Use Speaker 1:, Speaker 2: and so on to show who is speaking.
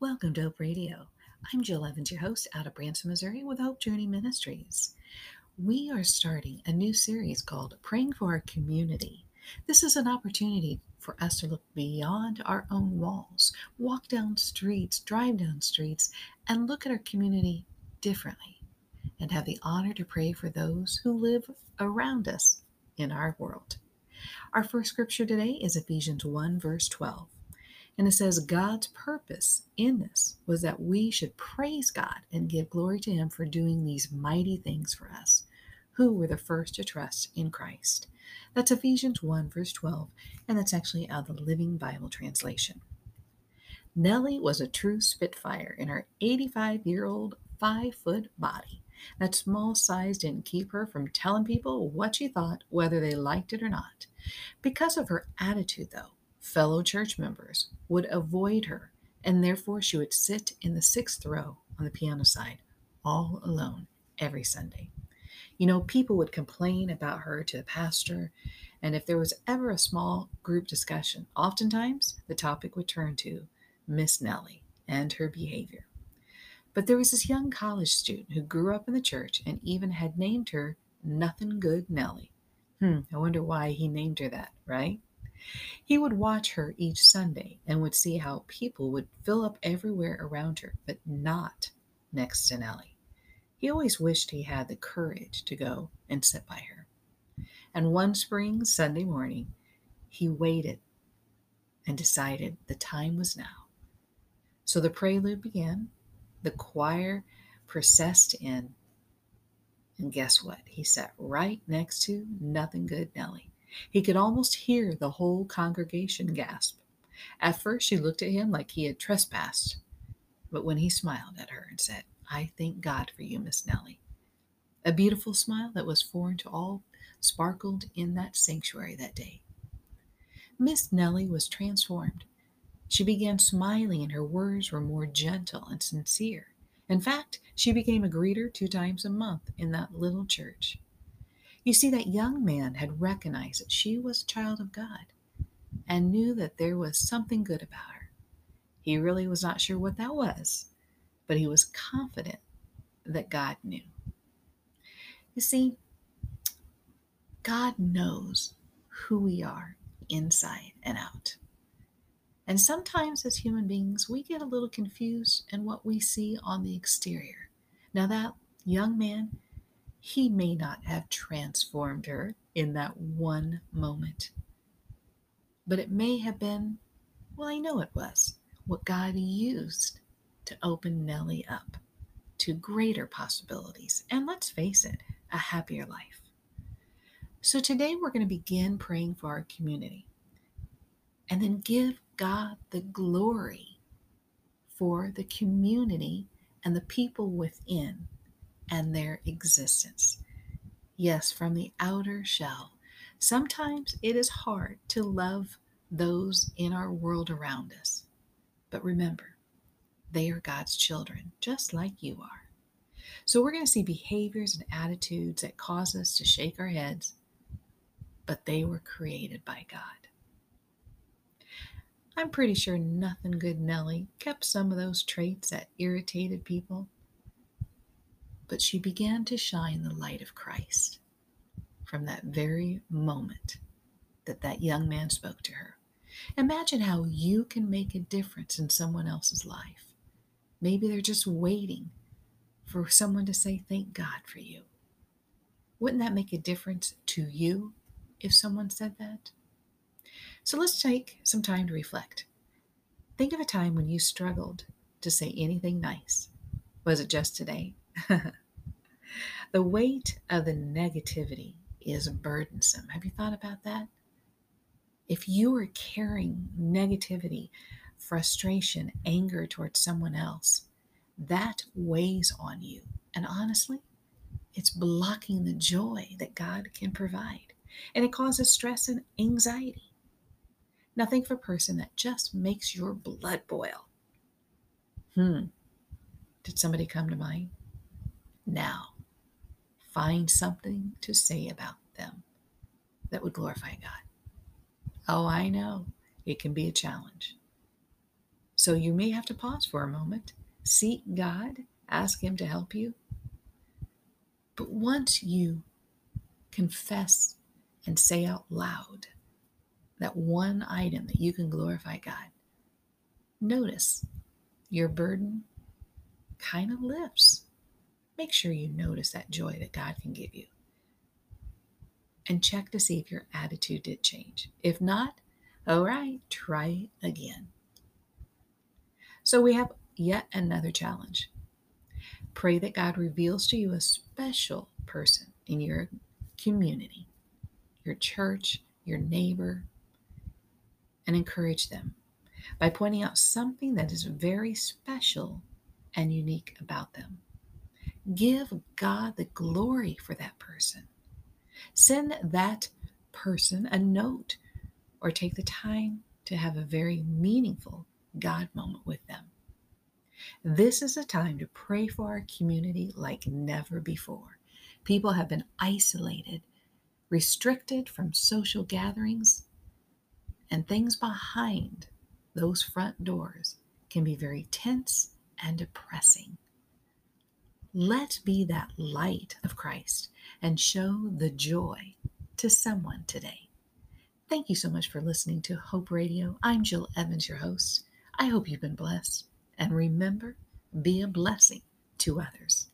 Speaker 1: Welcome to Hope Radio. I'm Jill Evans, your host out of Branson, Missouri with Hope Journey Ministries. We are starting a new series called Praying for Our Community. This is an opportunity for us to look beyond our own walls, walk down streets, drive down streets, and look at our community differently, and have the honor to pray for those who live around us in our world. Our first scripture today is Ephesians 1, verse 12. And it says, God's purpose in this was that we should praise God and give glory to Him for doing these mighty things for us, who were the first to trust in Christ. That's Ephesians 1, verse 12, and that's actually out of the Living Bible translation. Nellie was a true spitfire in her 85 year old, five foot body. That small size didn't keep her from telling people what she thought, whether they liked it or not. Because of her attitude, though, fellow church members would avoid her, and therefore she would sit in the sixth row on the piano side, all alone, every Sunday. You know, people would complain about her to the pastor, and if there was ever a small group discussion, oftentimes the topic would turn to Miss Nellie and her behavior. But there was this young college student who grew up in the church and even had named her Nothing Good Nellie. Hmm, I wonder why he named her that, right? He would watch her each Sunday and would see how people would fill up everywhere around her, but not next to Nellie. He always wished he had the courage to go and sit by her. And one spring Sunday morning, he waited and decided the time was now. So the prelude began, the choir processed in, and guess what? He sat right next to Nothing Good Nellie. He could almost hear the whole congregation gasp. At first, she looked at him like he had trespassed, but when he smiled at her and said, I thank God for you, Miss Nellie, a beautiful smile that was foreign to all sparkled in that sanctuary that day. Miss Nellie was transformed. She began smiling, and her words were more gentle and sincere. In fact, she became a greeter two times a month in that little church. You see, that young man had recognized that she was a child of God and knew that there was something good about her. He really was not sure what that was, but he was confident that God knew. You see, God knows who we are inside and out. And sometimes, as human beings, we get a little confused in what we see on the exterior. Now, that young man, he may not have transformed her in that one moment. But it may have been, well, I know it was, what God used to open Nellie up to greater possibilities. And let's face it, a happier life. So today we're going to begin praying for our community and then give God the glory for the community and the people within and their existence. Yes, from the outer shell. Sometimes it is hard to love those in our world around us. But remember, they are God's children, just like you are. So we're going to see behaviors and attitudes that cause us to shake our heads, but they were created by God. I'm pretty sure nothing good Nellie kept some of those traits that irritated people but she began to shine the light of Christ from that very moment that that young man spoke to her. Imagine how you can make a difference in someone else's life. Maybe they're just waiting for someone to say, Thank God for you. Wouldn't that make a difference to you if someone said that? So let's take some time to reflect. Think of a time when you struggled to say anything nice. Was it just today? the weight of the negativity is burdensome. Have you thought about that? If you are carrying negativity, frustration, anger towards someone else, that weighs on you. And honestly, it's blocking the joy that God can provide. And it causes stress and anxiety. Now, think of a person that just makes your blood boil. Hmm. Did somebody come to mind? Now, find something to say about them that would glorify God. Oh, I know it can be a challenge. So you may have to pause for a moment, seek God, ask Him to help you. But once you confess and say out loud that one item that you can glorify God, notice your burden kind of lifts. Make sure you notice that joy that God can give you. And check to see if your attitude did change. If not, all right, try again. So we have yet another challenge. Pray that God reveals to you a special person in your community, your church, your neighbor, and encourage them by pointing out something that is very special and unique about them. Give God the glory for that person. Send that person a note or take the time to have a very meaningful God moment with them. This is a time to pray for our community like never before. People have been isolated, restricted from social gatherings, and things behind those front doors can be very tense and depressing. Let's be that light of Christ and show the joy to someone today. Thank you so much for listening to Hope Radio. I'm Jill Evans, your host. I hope you've been blessed. And remember, be a blessing to others.